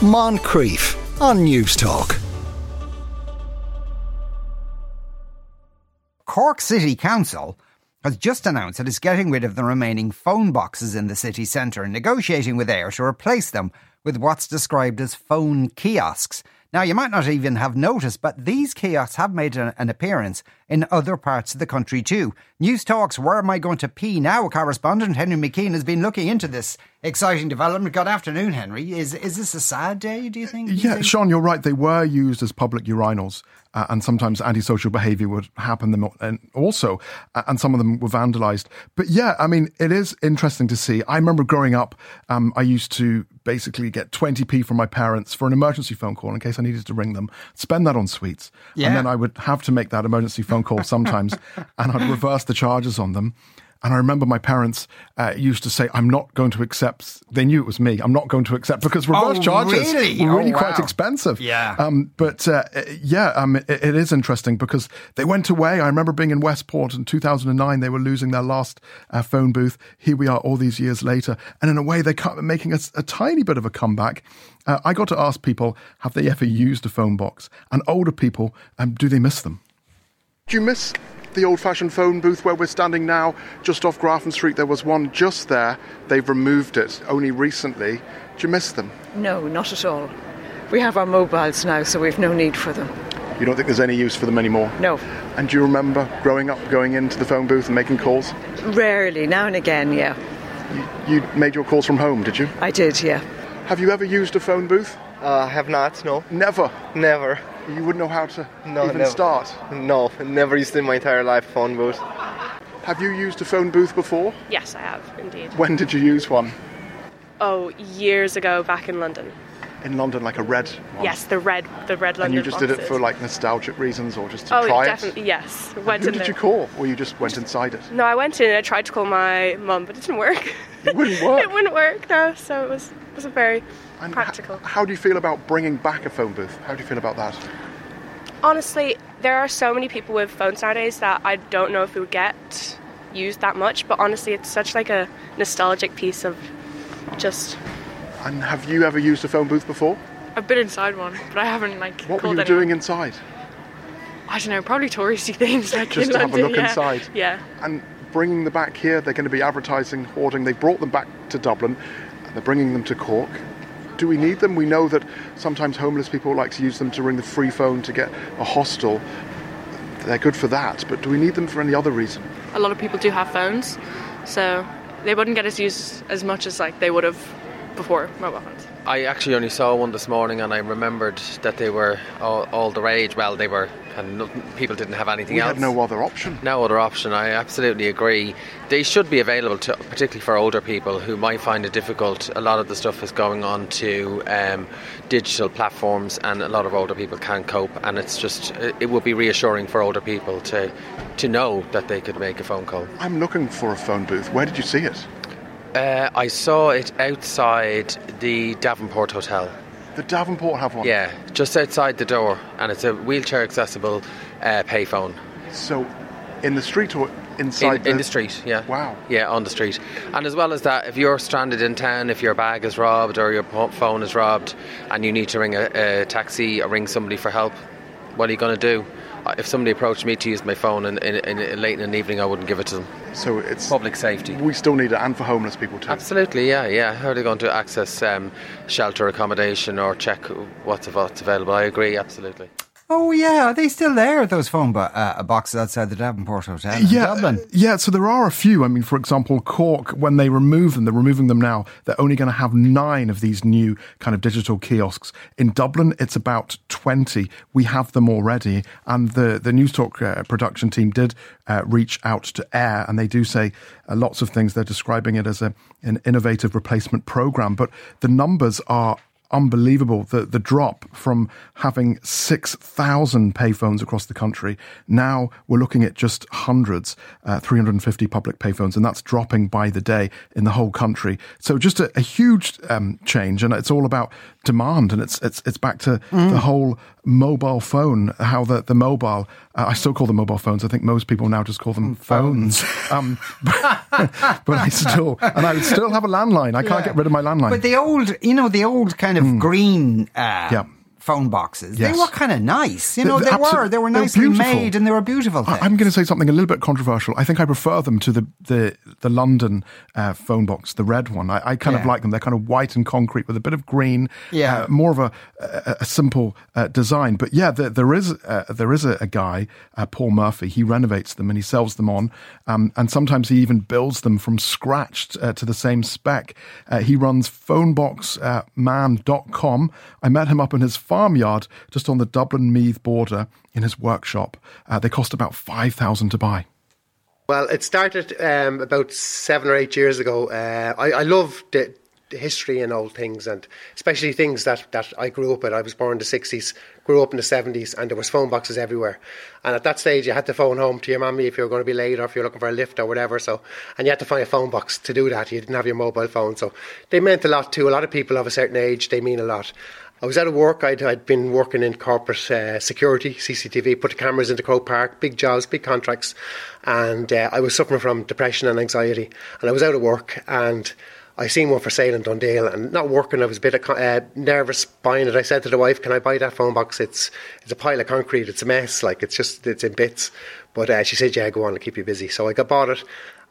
Moncrieff on Newstalk. Cork City Council has just announced that it's getting rid of the remaining phone boxes in the city centre and negotiating with Eir to replace them with what's described as phone kiosks. Now, you might not even have noticed, but these kiosks have made an, an appearance in other parts of the country too. Newstalk's, Where Am I Going to Pee Now correspondent Henry McKean has been looking into this exciting development. Good afternoon, Henry. Is is this a sad day, do you think? yeah, think? Sean, you're right. They were used as public urinals, uh, and sometimes antisocial behaviour would happen them and also, uh, and some of them were vandalised. But yeah, I mean, it is interesting to see. I remember growing up, um, I used to basically get 20p from my parents for an emergency phone call in case I needed to ring them, spend that on sweets, Yeah. and then I would have to make that emergency phone call sometimes, and I'd reverse the charges on them. And I remember my parents uh, used to say, "I'm not going to accept." They knew it was me. I'm not going to accept because reverse Oh, charges really? were Oh, really quite expensive. Yeah. Um, but uh, yeah, um, it, it is interesting because they went away. I remember being in Westport in 2009. They were losing their last uh, phone booth. Here we are, all these years later, and in a way, they're making a, a tiny bit of a comeback. Uh, I got to ask people, have they ever used a phone box? And older people, um, do they miss them? Do you miss the old fashioned phone booth where we're standing now, just off Grafton Street? There was one just there. They've removed it only recently. Do you miss them? No, not at all. We have our mobiles now, so we've no need for them. You don't think there's any use for them anymore? No, And do you remember growing up, going into the phone booth and making calls? rarely. Now and again, yeah. You made your calls from home, did you? I did, yeah. Have you ever used a phone booth? Uh, have not, no. Never. Never. You wouldn't know how to No, even never. start. No, never used in my entire life phone booth. Have you used a phone booth before? Yes, I have indeed. When did you use one? Oh, years ago back in London. In London, like a red one. Yes, the red, the red London. And you just did it for like nostalgic reasons or just to try it Oh, try definitely, yes. Went? Who in did there. you call? Or you just went inside it? No, I went in and I tried to call my mum, but it didn't work. It wouldn't work. it wouldn't work, no. So it was it was a very And practical. h- how do you feel about bringing back a phone booth? How do you feel about that? Honestly, there are so many people with phones nowadays that I don't know if we would get used that much. But honestly, it's such like a nostalgic piece of just. And have you ever used a phone booth before? I've been inside one, but I haven't like What were you anyone. doing inside? I don't know, probably touristy things like Just in to have a look yeah. inside. Yeah. And bringing them back here, they're going to be advertising, hoarding. They brought them back to Dublin, and they're bringing them to Cork. Do we need them? We know that sometimes homeless people like to use them to ring the free phone to get a hostel. They're good for that, but do we need them for any other reason? A lot of people do have phones, so they wouldn't get as used as much as like they would have before mobile phones. I actually only saw one this morning, and I remembered that they were all, all the rage. Well, they were, and nothing, people didn't have anything We else. had no other option. No other option. I absolutely agree. They should be available to, particularly for older people who might find it difficult. A lot of the stuff is going on to um, digital platforms, and a lot of older people can't cope. And it's just, it, it would be reassuring for older people to to know that they could make a phone call. I'm looking for a phone booth. Where did you see it? Uh, I saw it outside the Davenport Hotel. The Davenport have one. Yeah, just outside the door, and it's a wheelchair accessible uh, payphone. So, in the street or inside In, in the street, yeah. Wow. Yeah, on the street. And as well as that, if you're stranded in town, if your bag is robbed or your phone is robbed, and you need to ring a, a taxi or ring somebody for help, what are you going to do? Uh, If somebody approached me to use my phone in, in, in, late in the evening, I wouldn't give it to them. So it's Public safety. We still need it, and for homeless people too. Absolutely, yeah, yeah. How are they going to access um, shelter accommodation or check what's, what's available? I agree, absolutely. Oh yeah, are they still there? Those phone bo- uh, boxes outside the Davenport Hotel in Yeah, Dublin. uh, yeah. So there are a few. I mean, for example, Cork. When they remove them, they're removing them now. They're only going to have nine of these new kind of digital kiosks. In Dublin, it's about twenty. We have them already, and the the Newstalk uh, production team did uh, reach out to Eir, and they do say uh, lots of things. They're describing it as a an innovative replacement program, but the numbers are unbelievable the the drop from having 6000 payphones across the country. Now we're looking at just hundreds uh, 350 public payphones and that's dropping by the day in the whole country. So just a, a huge um, change and it's all about demand and it's it's it's back to the whole mobile phone how the the mobile uh, I still call them mobile phones. I think most people now just call them phones. um but, but I still and I would still have a landline. I can't Yeah. get rid of my landline. But the old, you know, the old kind of green uh, Yeah. Phone boxes. Yes. They were kind of nice. You know, they they, were. They were they were nicely made and they were beautiful things. I'm going to say something a little bit controversial. I think I prefer them to the the, the London uh, phone box, the red one. I, I kind of like them. They're kind of white and concrete with a bit of green. Yeah. uh, more of a a, a simple uh, design. But yeah, there, there is uh, there is a, a guy, uh, Paul Murphy. He renovates them and he sells them on, um, and sometimes he even builds them from scratch uh, to the same spec. Uh, he runs phoneboxman.com. I met him up in his farmyard just on the Dublin Meath border in his workshop. Uh, they cost about five thousand to buy. Well, it started um, about seven or eight years ago. Uh, I, I love the, the history and old things, and especially things that, that I grew up with. I was born in the 60s, grew up in the 70s, and there was phone boxes everywhere. And at that stage, you had to phone home to your mummy if you were going to be late or if you were looking for a lift or whatever. So, and you had to find a phone box to do that. You didn't have your mobile phone, so they meant a lot to a lot of people of a certain age. They mean a lot. I was out of work. I'd, I'd been working in corporate uh, security, CCTV, put the cameras into Croke Park, big jobs, big contracts, and uh, I was suffering from depression and anxiety. And I was out of work, and I seen one for sale in Dundalk, and not working. I was a bit uh, nervous buying it. I said to the wife, "Can I buy that phone box? It's it's a pile of concrete. It's a mess. Like it's just it's in bits." But uh, she said, "Yeah, go on, I'll keep you busy." So I got bought it,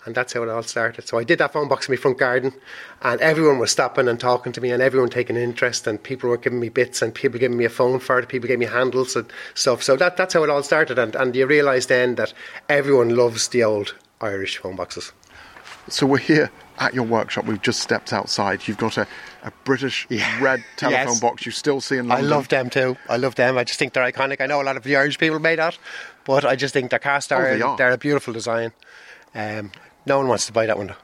and that's how it all started. So I did that phone box in my front garden, and everyone was stopping and talking to me, and everyone taking interest, and people were giving me bits, and people giving me a phone for it, people gave me handles and stuff. So that that's how it all started, and and you realise then that everyone loves the old Irish phone boxes. So we're here at your workshop. We've just stepped outside. You've got a, a British Yeah. red telephone Yes. box you still see in London. I love them too. I love them. I just think they're iconic. I know a lot of the Irish people made that, but I just think they're cast Oh, iron. they are. They're a beautiful design. Um, no one wants to buy that one though.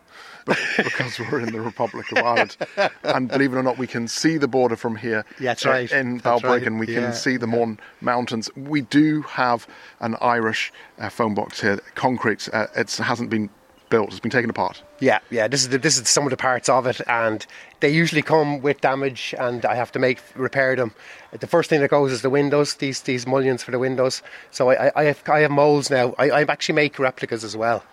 because we're in the Republic of Ireland. and believe it or not, we can see the border from here. Yeah, that's uh, right. In Balbriggan, right. we Yeah. can see the Mourne Mountains. We do have an Irish uh, phone box here, concrete. Uh, it hasn't been built; it's been taken apart. Yeah, yeah. This is the, this is some of the parts of it, and they usually come with damage, and I have to make repair them. The first thing that goes is the windows. These these mullions for the windows. So I I, I have I have molds now. I, I actually make replicas as well.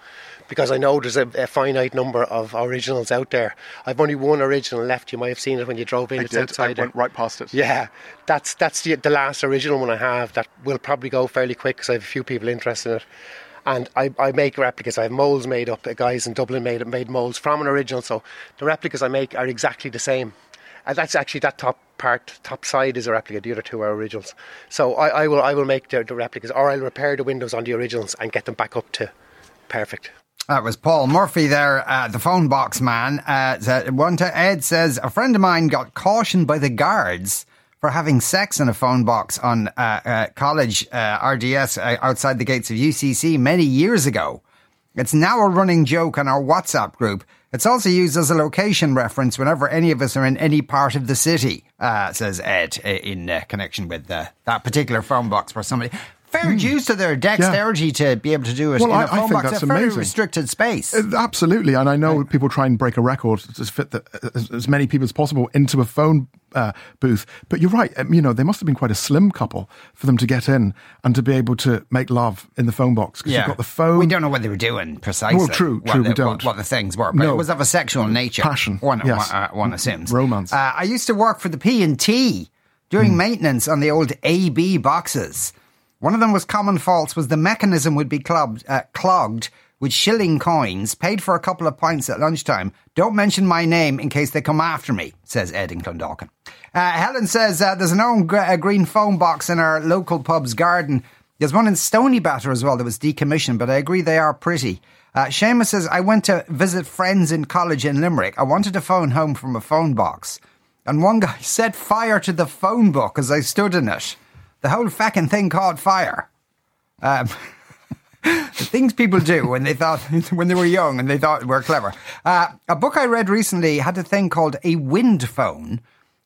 Because I know there's a, a finite number of originals out there. I've only one original left. You might have seen it when you drove in. I it's did. I outside there. went right past it. Yeah, that's that's the, the last original one I have that will probably go fairly quick because I have a few people interested in it. And I, I make replicas. I have molds made up. Guys in Dublin made made molds from an original. So the replicas I make are exactly the same. And that's actually that top part, top side is a replica. The other two are originals. So I, I will I will make the, the replicas, or I'll repair the windows on the originals and get them back up to perfect. That was Paul Murphy there, uh, the phone box man. Uh, one to Ed says a friend of mine got cautioned by the guards for having sex in a phone box on uh, uh, college uh, RDS uh, outside the gates of UCC many years ago. It's now a running joke on our WhatsApp group. It's also used as a location reference whenever any of us are in any part of the city, uh, says Ed, in uh, connection with uh, that particular phone box where somebody. Fair dues to their dexterity to be able to do it. Well, in I- a I phone think box. that's a very amazing. restricted space. Uh, Absolutely, and I know people try and break a record to fit the, as, as many people as possible into a phone uh, booth. But you're right. Um, you know, they must have been quite a slim couple for them to get in and to be able to make love in the phone box because you've got the phone. We don't know what they were doing precisely. Well, true, true, the, we don't. What, what the things were, but No. it was of a sexual nature. Passion, One, yes. one, uh, one assumes. Romance. Uh, I used to work for the P and T doing Hmm. maintenance on the old AB boxes. One of them was common faults was the mechanism would be clogged, uh, clogged with shilling coins, paid for a couple of pints at lunchtime. Don't mention my name in case they come after me, says Ed in Clondalkin. Uh, Helen says uh, there's an uh, green phone box in our local pub's garden. There's one in Stoneybatter as well that was decommissioned, but I agree they are pretty. Uh, Seamus says, I went to visit friends in college in Limerick. I wanted to phone home from a phone box. And one guy set fire to the phone book as I stood in it. The whole fucking thing caught fire. Um, the things people do when they thought when they were young and they thought were clever. Uh, a book I read recently had a thing called a wind phone,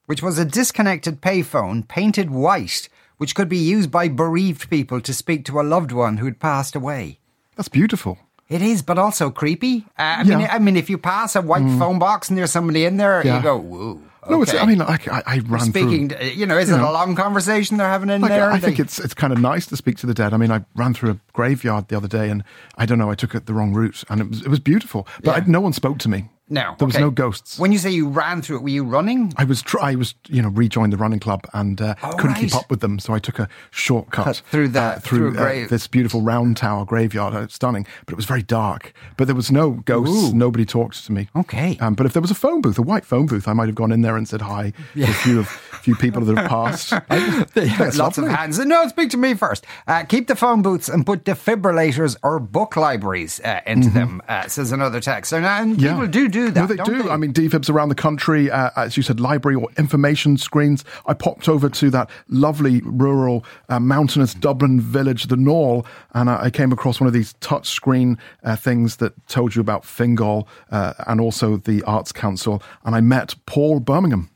which was a disconnected payphone painted white, which could be used by bereaved people to speak to a loved one who'd passed away. That's beautiful. It is, but also creepy. Uh, I mean, I mean, if you pass a white phone box and there's somebody in there, Yeah. you go, "Whoa." No, it's. I mean, like I, I ran speaking. through. you know, is you it know, a long conversation they're having in Like, there? I think They- it's it's kind of nice to speak to the dead. I mean, I ran through a graveyard the other day, and I don't know, I took it the wrong route, and it was it was beautiful, but Yeah. I, no one spoke to me. No, There was okay. no ghosts. When you say you ran through it, were you running? I was, tr- I was, you know, rejoined the running club and uh, Oh, couldn't keep up with them, so I took a shortcut Cut through the- uh, through through, uh, this beautiful round tower graveyard. Uh, stunning, but it was very dark. But there was no ghosts. Ooh. Nobody talked to me. Okay. Um, but if there was a phone booth, a white phone booth, I might have gone in there and said hi to a few of few people that have passed. Lots of hands. No, speak to me first. Uh, keep the phone booths and put defibrillators or book libraries uh, into them, uh, says another text. So now and Mm-hmm. Yeah. people do do that. No, they don't do. They? I mean, defibs around the country, uh, as you said, library or information screens. I popped over to that lovely rural, uh, mountainous Dublin village, the Naul, and I, I came across one of these touch screen uh, things that told you about Fingal uh, and also the Arts Council. And I met Paul Birmingham.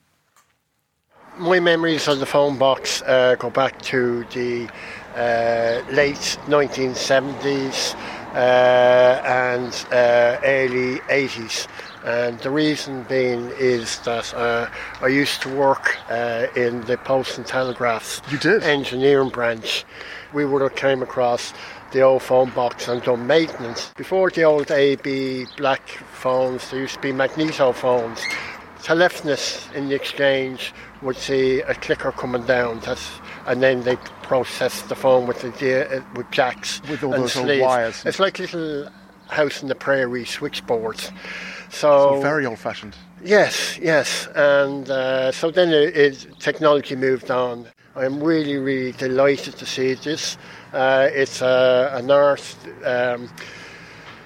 My memories of the phone box uh, go back to the uh, late 1970s uh, and uh, early 80s. And the reason being is that uh, I used to work uh, in the Post and Telegraphs You did? engineering branch. We would have came across the old phone box and done maintenance. Before the old AB black phones, there used to be magneto phones telephonists in the exchange would see a clicker coming down, that's, and then they process the phone with the uh, with jacks With all and those wires. It's like little house in the prairie switchboards. So, very old fashioned. Yes, yes, and uh, so then it, it, technology moved on. I'm really, really delighted to see this. Uh, it's uh, an art, um,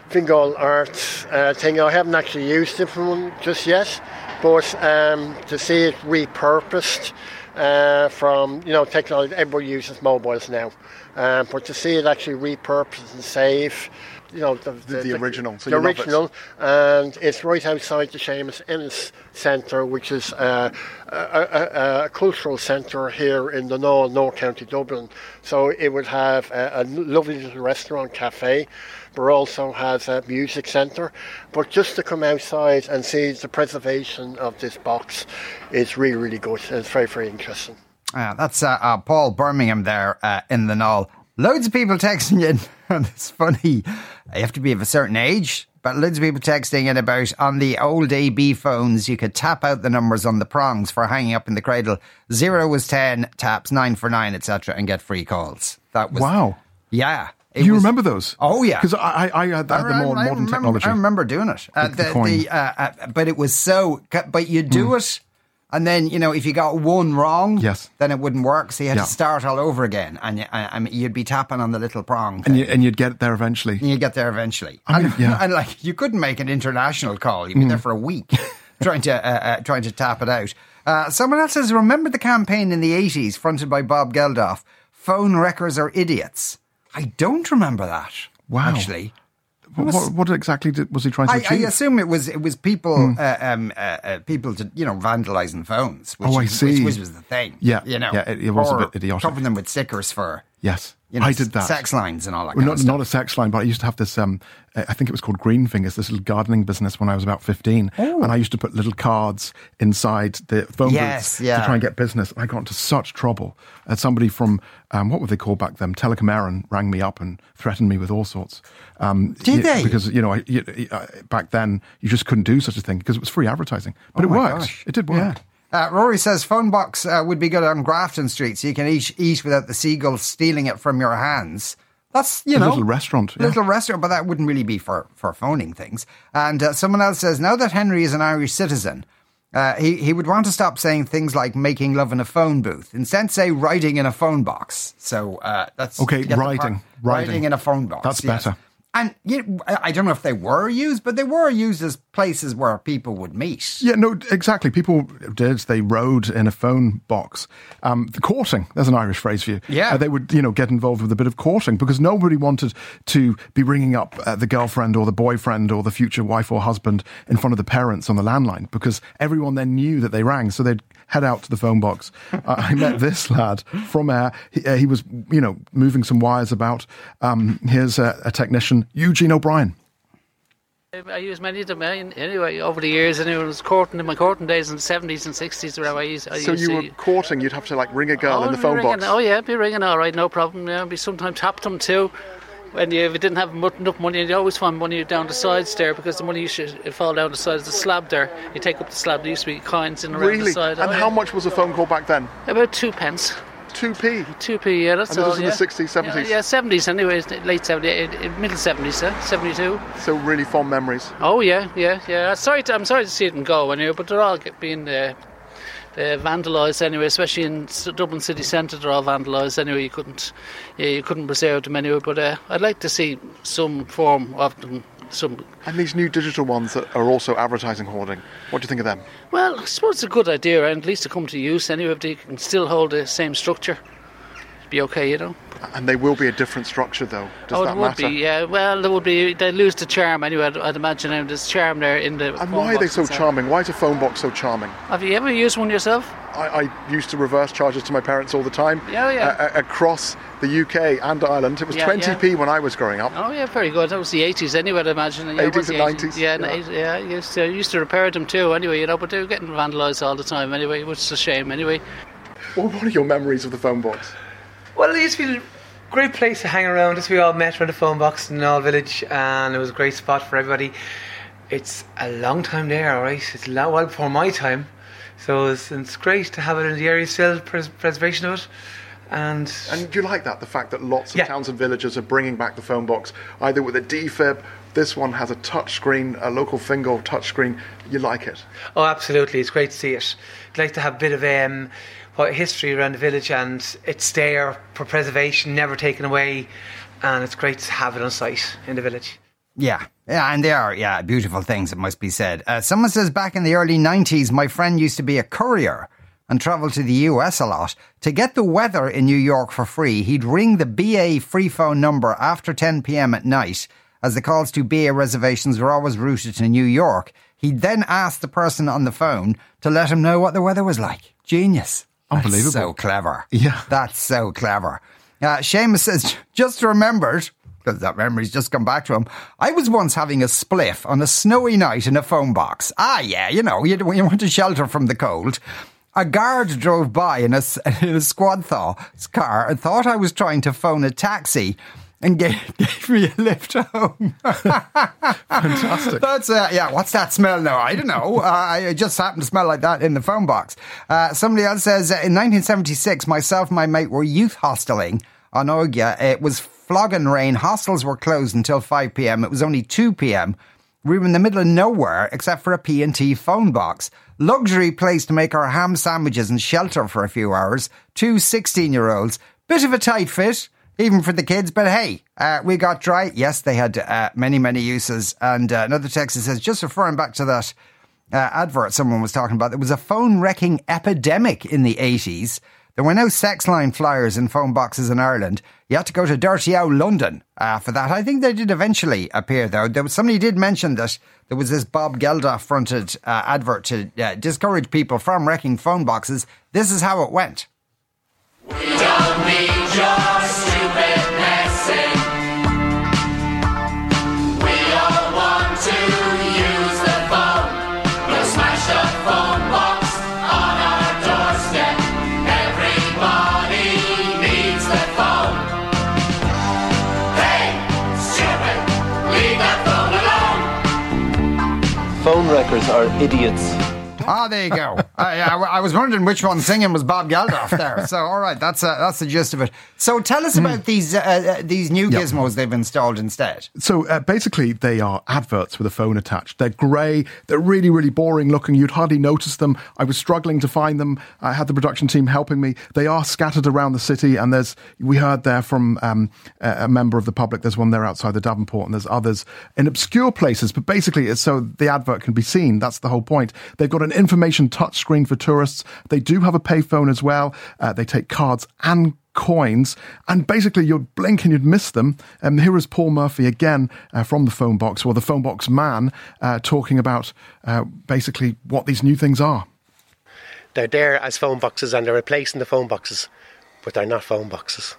Fingal art uh, thing. I haven't actually used it for one just yet, but um, to see it repurposed uh, from you know technology, everybody uses mobiles now, um, but to see it actually repurposed and save. You know the, the original, so the you love it. original, and it's right outside the Seamus Ennis Centre, which is uh, a, a, a cultural centre here in the North, North County Dublin. So it would have a, a lovely little restaurant cafe, but also has a music centre. But just to come outside and see the preservation of this box is really, really good. It's very, very interesting. Uh, that's uh, uh, Paul Birmingham there uh, in the Naul. Loads of people texting in, and it's funny. You have to be of a certain age, but loads of people texting in about on the old AB phones, you could tap out the numbers on the prongs for hanging up in the cradle. Zero was 10, taps nine for nine, etc., and get free calls. That was. Wow. Yeah. It you was- remember those? Oh, yeah. Because I, I, I had the, more modern remember, technology. I remember doing it. Uh, The- the the, uh, uh, but it was so. But you do Hmm. it, and then you know if you got one wrong, Yes. then it wouldn't work. So you had Yeah. to start all over again, and you, I, I mean, you'd be tapping on the little prong, and, you, and you'd get there eventually. and you get there eventually. I mean, and, yeah. And like you couldn't make an international call. You'd be there for a week trying to uh, uh, trying to tap it out. Uh, someone else says, "Remember the campaign in the '80s, fronted by Bob Geldof? Phone wreckers are idiots." I don't remember that. Wow. Actually, What, what, what exactly did, was he trying to I, I achieve? assume it was it was people uh, um, uh, uh, people to you know vandalising phones. Which Oh, I see. Which, which was the thing. Yeah, you know, yeah, it- it was a bit idiotic. Covering them with stickers for yes, you know, I did that. sex lines and all that. Well, kind not, of stuff. not a sex line, but I used to have this. Um, I think it was called Green Fingers, this little gardening business when I was about fifteen, Oh. and I used to put little cards inside the phone Yes, booths yeah. to try and get business. I got into such trouble. And somebody from um, what were they called back then? Telecom Éireann rang me up and threatened me with all sorts. Um, Did y- they? Because you know, I, y- uh, back then you just couldn't do such a thing because it was free advertising, but Oh it worked. gosh. It did work. Yeah. Uh, Rory says phone box uh, would be good on Grafton Street, so you can eat, eat without the seagulls stealing it from your hands. That's you A know little restaurant, yeah. little restaurant, but that wouldn't really be for for phoning things. And uh, someone else says now that Henry is an Irish citizen, uh, he he would want to stop saying things like making love in a phone booth. Instead, say writing in a phone box. So uh, that's Okay, writing, part- writing. writing in a phone box. That's yes. better. And you I don't know if they were used, but they were used as places where people would meet. Yeah, no, exactly. People did. They rode in a phone box. Um, the courting, there's an Irish phrase for you. Yeah. Uh, they would, you know, get involved with a bit of courting because nobody wanted to be ringing up uh, the girlfriend or the boyfriend or the future wife or husband in front of the parents on the landline because everyone then knew that they rang. So they'd head out to the phone box. uh, I met this lad from Eir. He, uh, he was, you know, moving some wires about. Um, here's a, a technician, Eugene O'Brien. I used many of them eh, anyway over the years, and it was courting in my courting days in the seventies and sixties. Where I used, I So used you to, were courting, you'd have to like ring a girl oh, in the phone ringing, box. Oh yeah, be ringing all right, no problem. Yeah, be sometimes tap them too. When you if you didn't have enough money, you always find money down the sides there because the money used to fall down the sides. Of the slab there, you take up the slab. There used to be coins in around Really? the side. And Oh, how yeah. much was a phone call back then? About two pence. 2p. 2p, yeah, that's And this all. was in yeah. the 60s, 70s? Yeah, yeah, 70s anyway, late 70s, middle 70s, uh, 72. So really fond memories. Oh yeah, yeah, yeah. Sorry, to, I'm sorry to see it go anyway, but they're all being uh, uh, vandalised anyway, especially in Dublin city centre. They're all vandalised anyway. You couldn't, yeah, you couldn't preserve them anyway. But uh, I'd like to see some form of them. Some And these new digital ones that are also advertising hoarding. What do you think of them? well, I suppose it's a good idea, and at least to come to use anyway. If they can still hold the same structure, be okay, you know. And they will be a different structure, though. Does oh, that it would matter? be, yeah. Well, there would be. They lose the charm anyway. I'd, I'd imagine now there's charm there in the. And why are they so itself. charming? Why is a phone box so charming? Have you ever used one yourself? I, I used to reverse charges to my parents all the time. Yeah, yeah. Uh, across the UK and Ireland. It was Yeah, 20p when I was growing up. Oh yeah, very good. That was the eighties anyway, I'd imagine. Yeah, 80s was the and 90s, Yeah, yeah. yeah. yeah. I used to, I used to repair them too. Anyway, you know, but they were getting vandalised all the time. Anyway, which is a shame. Anyway. What what are your memories of the phone box? Well, it used to be a great place to hang around. Just we all met around the phone box in all village, and it was a great spot for everybody. It's a long time there, all right. It's a lot well before my time, so it's, it's great to have it in the area still, pres- preservation of it. And And do you like that? The fact that lots of Yeah. towns and villages are bringing back the phone box, either with a defib. This one has a touch screen, a local Fingal touch screen. You like it? Oh, absolutely! It's great to see it. I'd like to have a bit of um, what history around the village, and it's there for preservation, never taken away, and it's great to have it on site in the village. Yeah, yeah, and they are, yeah, beautiful things, it must be said. Uh, someone says back in the early 90s, my friend used to be a courier and travel to the US a lot. To get the weather in New York for free, he'd ring the BA free phone number after 10 pm at night, as the calls to BA reservations were always routed to New York. He'd then ask the person on the phone to let him know what the weather was like. Genius. That's Unbelievable. so clever. Yeah. That's so clever. Uh, Seamus says, just remembered, because that memory's just come back to him, I was once having a spliff on a snowy night in a phone box. Ah, yeah, you know, you, you want to shelter from the cold. A guard drove by in a, in a squad thaw car and thought I was trying to phone a taxi and gave, gave me a lift home. Fantastic. That's uh, yeah. What's that smell now? I don't know. Uh, I just happened to smell like that in the phone box. Uh, somebody else says uh, in 1976, myself and my mate were youth hosteling on Ogya. It was flogging rain. Hostels were closed until 5 p.m. It was only 2 p.m. We were in the middle of nowhere except for a P&T phone box. Luxury place to make our ham sandwiches and shelter for a few hours. Two 16 year olds. Bit of a tight fit even for the kids. But hey, uh, we got dry. Yes, they had uh, many, many uses. And uh, another text that says, just referring back to that uh, advert someone was talking about, there was a phone wrecking epidemic in the 80s. There were no sex line flyers in phone boxes in Ireland. You had to go to Dirty Owl London uh, for that. I think they did eventually appear, though. There was, somebody did mention that there was this Bob Geldof fronted uh, advert to discourage people from wrecking phone boxes. This is how it went. We Don't need your wreckers are idiots. Ah, there you go. yeah, I I was wondering which one singing was Bob Geldof there. So, all right, that's uh, that's the gist of it. So, tell us about these uh, uh, these new Yep. gizmos they've installed instead. So uh, basically, they are adverts with a phone attached. They're grey. They're really, really boring looking. You'd hardly notice them. I was struggling to find them. I had the production team helping me. They are scattered around the city, and there's we heard there from um, a a member of the public. There's one there outside the Davenport, and there's others in obscure places. But basically, it's so the advert can be seen. That's the whole point. They've got an information touchscreen for tourists. They do have a payphone as well. Uh, they take cards and coins, and basically you'd blink and you'd miss them. And here is Paul Murphy again uh, from the phone box, or the phone box man, uh, talking about uh, basically what these new things are. They're there as phone boxes and they're replacing the phone boxes, but they're not phone boxes.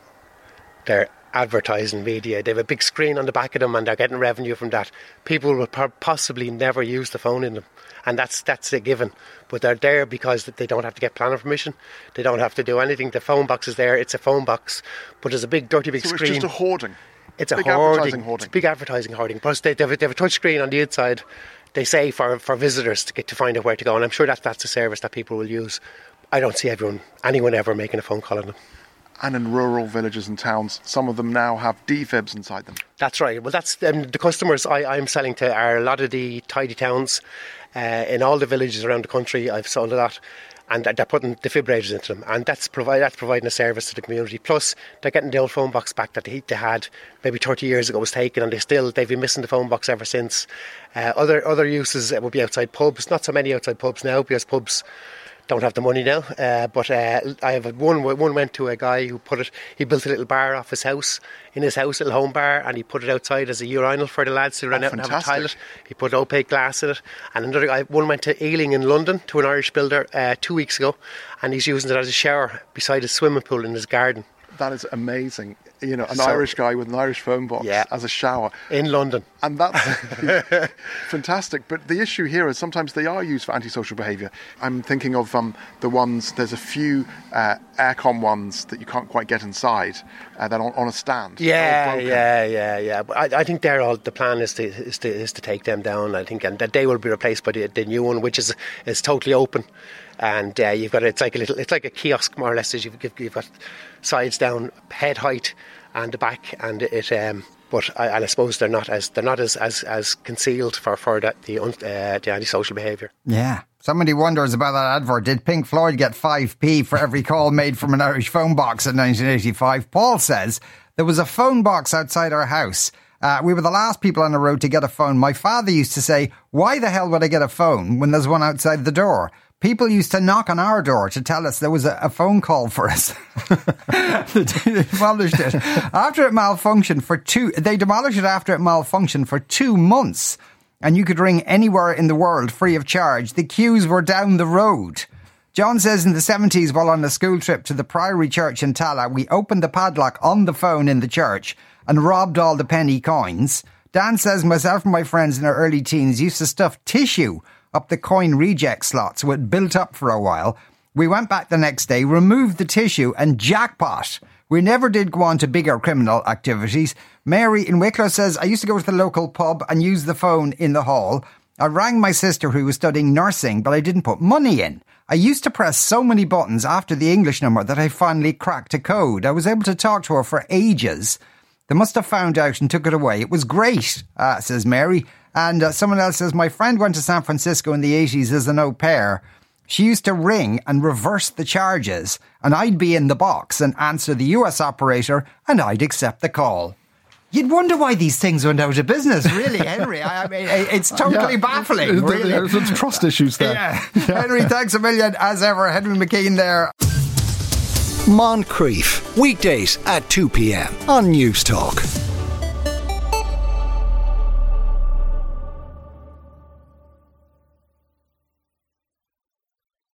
They're advertising media. They have a big screen on the back of them and they're getting revenue from that. People will possibly never use the phone in them, and that's that's a given. But they're there because they don't have to get planning permission. They don't have to do anything. The phone box is there. It's a phone box, but there's a big dirty big So it's screen. just a hoarding. It's a hoarding. advertising hoarding. It's a big advertising hoarding. Plus, they, they, have a, they have a touch screen on the inside. They say for, for visitors to get to find out where to go, and I'm sure that that's a service that people will use. I don't see everyone, anyone ever making a phone call on them. And in rural villages and towns, some of them now have defibs inside them. That's right. Well, that's um, the customers I, I'm selling to are a lot of the tidy towns uh, in all the villages around the country. I've sold a lot, and they're putting defibrillators into them, and that's provide that's providing a service to the community. Plus, they're getting the old phone box back that they, they had maybe 30 years ago was taken, and they still they've been missing the phone box ever since. Uh, other other uses would be outside pubs. Not so many outside pubs now because pubs don't have the money now. Uh, but uh, I have one. One went to a guy who put it. He built a little bar off his house, in his house, a little home bar, and he put it outside as a urinal for the lads to run Oh, out and have a toilet. He put opaque glass in it. And another guy, one went to Ealing in London to an Irish builder uh, two weeks ago, and he's using it as a shower beside his swimming pool in his garden That is amazing. You know, an So- Irish guy with an Irish phone box Yeah. as a shower. in London. And that's fantastic. But the issue here is sometimes they are used for antisocial behaviour. I'm thinking of um, the ones, there's a few uh, Eircom ones that you can't quite get inside uh, that are on, on a stand. Yeah, yeah, yeah, yeah. But I, I think they're all. The plan is to is to is to take them down. I think, and that they will be replaced by the, the new one, which is is totally open. And uh, you've got it's like a little, it's like a kiosk more or less. As you've, you've got sides down, head height, and the back, and it. Um, but I, and I suppose they're not as they're not as as, as concealed for for that, the uh, the antisocial behaviour. Yeah. Somebody wonders about that advert. Did Pink Floyd get 5p for every call made from an Irish phone box in 1985? Paul says there was a phone box outside our house. Uh, we were the last people on the road to get a phone. My father used to say, Why the hell would I get a phone when there's one outside the door? People used to knock on our door to tell us there was a, a phone call for us. they demolished it after it malfunctioned for two. They demolished it after it malfunctioned for two months, and you could ring anywhere in the world free of charge. The queues were down the road. John says in the 70s, while on a school trip to the Priory Church in Tallaght, we opened the padlock on the phone in the church and robbed all the penny coins. Dan says myself and my friends in our early teens used to stuff tissue up the coin reject slot so it built up for a while. We went back the next day, removed the tissue, and jackpot. We never did go on to bigger criminal activities. Mary in Wicklow says, I used to go to the local pub and use the phone in the hall. I rang my sister who was studying nursing, but I didn't put money in. I used to press so many buttons after the English number that I finally cracked a code. I was able to talk to her for ages. They must have found out and took it away. It was great, uh, says Mary. And uh, someone else says, My friend went to San Francisco in the 80s as an au pair. She used to ring and reverse the charges, and I'd be in the box and answer the US operator, and I'd accept the call. You'd wonder why these things went out of business, really, Henry. I I mean, it's totally Yeah. baffling, There- really. There's trust issues there. Yeah. Henry, thanks a million, as ever. Henry McKean there. Moncrieff, weekdays at 2 p.m. on Newstalk.